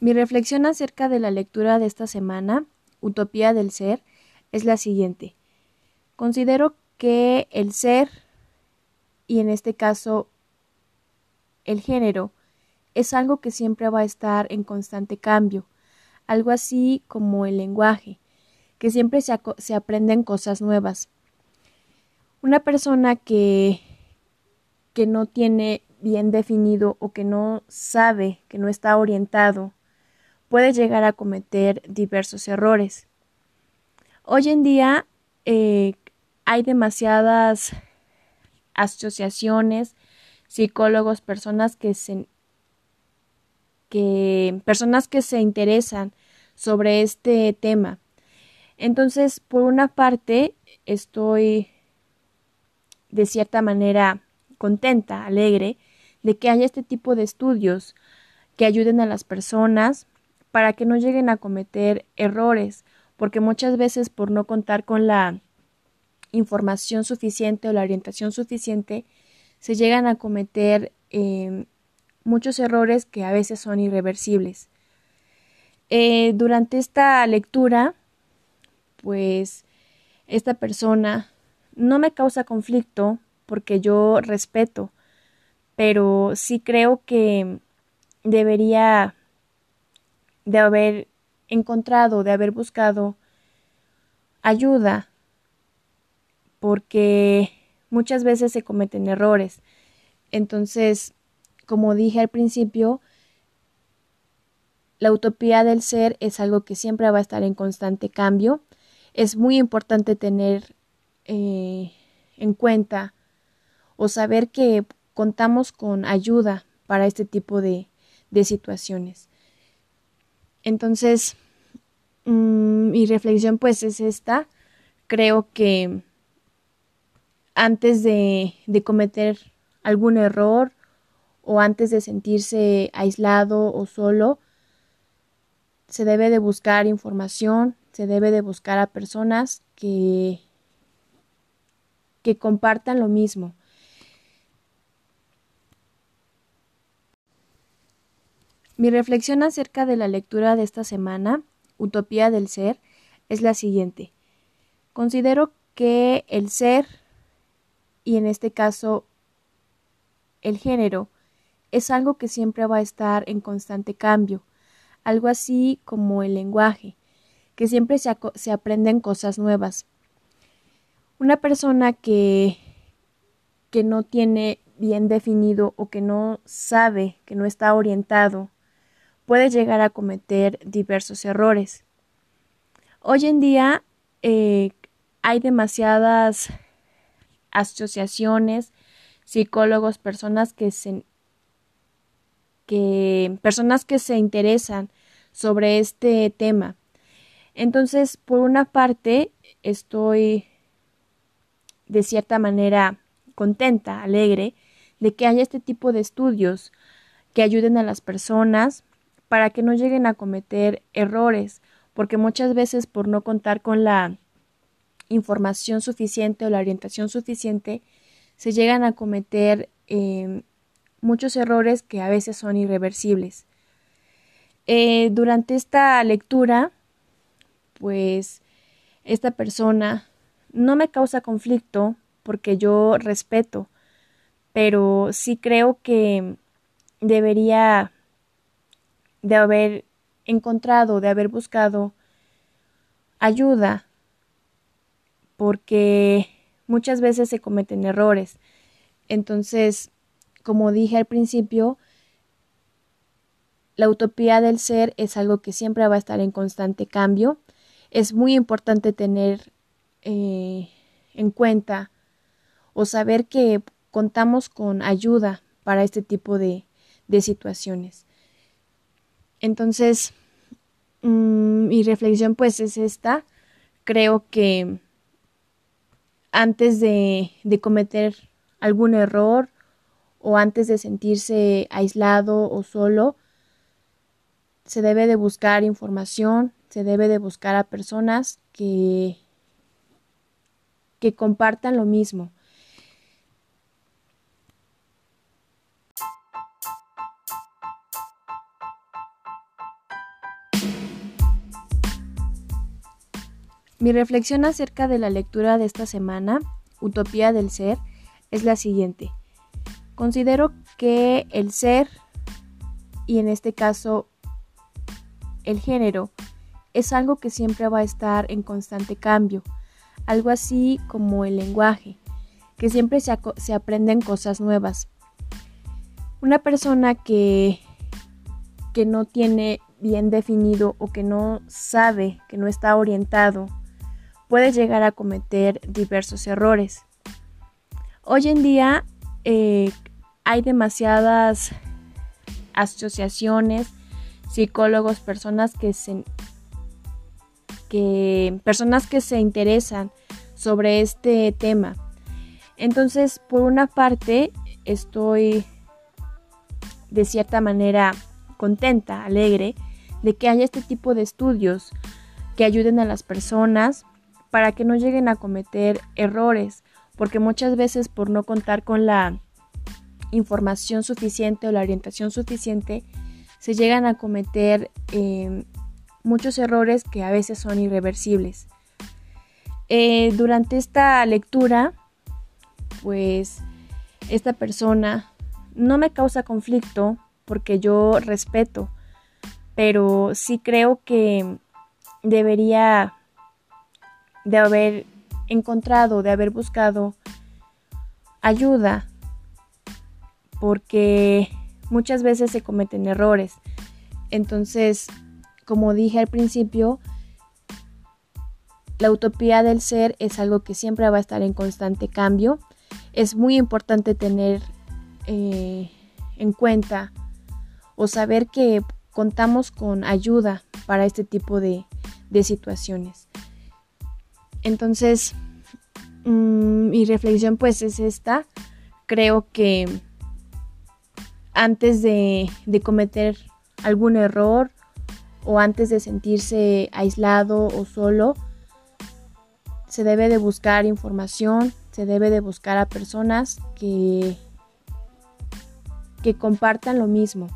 Mi reflexión acerca de la lectura de esta semana, Utopía del Ser, es la siguiente. Considero que el ser, y en este caso el género, es algo que siempre va a estar en constante cambio, algo así como el lenguaje, que siempre se, aprenden cosas nuevas. Una persona que, que no tiene bien definido o que no sabe, que no está orientado puede llegar a cometer diversos errores. Hoy en día eh, hay demasiadas asociaciones, psicólogos, personas que se que personas que se interesan sobre este tema. Entonces, por una parte, estoy de cierta manera contenta, alegre, de que haya este tipo de estudios que ayuden a las personas para que no lleguen a cometer errores, porque muchas veces por no contar con la información suficiente o la orientación suficiente, se llegan a cometer em, muchos errores que a veces son irreversibles. Eh, durante esta lectura, pues esta persona no me causa conflicto porque yo respeto, pero sí creo que debería de haber encontrado, de haber buscado ayuda, porque muchas veces se cometen errores. Entonces, como dije al principio, la utopía del ser es algo que siempre va a estar en constante cambio. Es muy importante tener eh, en cuenta o saber que contamos con ayuda para este tipo de situaciones. Entonces, mm, mi reflexión pues es esta. Creo que antes de, de cometer algún error o antes de sentirse aislado o solo, se debe de buscar información, se debe de buscar a personas que, que compartan lo mismo. Mi reflexión acerca de la lectura de esta semana, Utopía del Ser, es la siguiente. Considero que el ser, y en este caso el género, es algo que siempre va a estar en constante cambio, algo así como el lenguaje, que siempre se, aprenden cosas nuevas. Una persona que, que no tiene bien definido o que no sabe, que no está orientado puede llegar a cometer diversos errores. Hoy en día eh, hay demasiadas asociaciones, psicólogos, personas que se que personas que se interesan sobre este tema. Entonces, por una parte, estoy de cierta manera contenta, alegre, de que haya este tipo de estudios que ayuden a las personas para que no lleguen a cometer errores, porque muchas veces por no contar con la información suficiente o la orientación suficiente, se llegan a cometer em, muchos errores que a veces son irreversibles. Eh, durante esta lectura, pues esta persona no me causa conflicto porque yo respeto, pero sí creo que debería de haber encontrado, de haber buscado ayuda, porque muchas veces se cometen errores. Entonces, como dije al principio, la utopía del ser es algo que siempre va a estar en constante cambio. Es muy importante tener eh, en cuenta o saber que contamos con ayuda para este tipo de situaciones. Entonces, mm, mi reflexión pues es esta. Creo que antes de, de cometer algún error o antes de sentirse aislado o solo, se debe de buscar información, se debe de buscar a personas que, que compartan lo mismo. Mi reflexión acerca de la lectura de esta semana, Utopía del Ser, es la siguiente. Considero que el ser, y en este caso el género, es algo que siempre va a estar en constante cambio, algo así como el lenguaje, que siempre se, aprenden cosas nuevas. Una persona que, que no tiene bien definido o que no sabe, que no está orientado puede llegar a cometer diversos errores. Hoy en día eh, hay demasiadas asociaciones, psicólogos, personas que se, que, personas que se interesan sobre este tema. Entonces, por una parte, estoy de cierta manera contenta, alegre, de que haya este tipo de estudios que ayuden a las personas para que no lleguen a cometer errores, porque muchas veces por no contar con la información suficiente o la orientación suficiente, se llegan a cometer em, muchos errores que a veces son irreversibles. Eh, durante esta lectura, pues esta persona no me causa conflicto porque yo respeto, pero sí creo que debería de haber encontrado, de haber buscado ayuda, porque muchas veces se cometen errores. Entonces, como dije al principio, la utopía del ser es algo que siempre va a estar en constante cambio. Es muy importante tener eh, en cuenta o saber que contamos con ayuda para este tipo de situaciones. Entonces, mm, mi reflexión pues es esta. Creo que antes de, de cometer algún error o antes de sentirse aislado o solo, se debe de buscar información, se debe de buscar a personas que, que compartan lo mismo,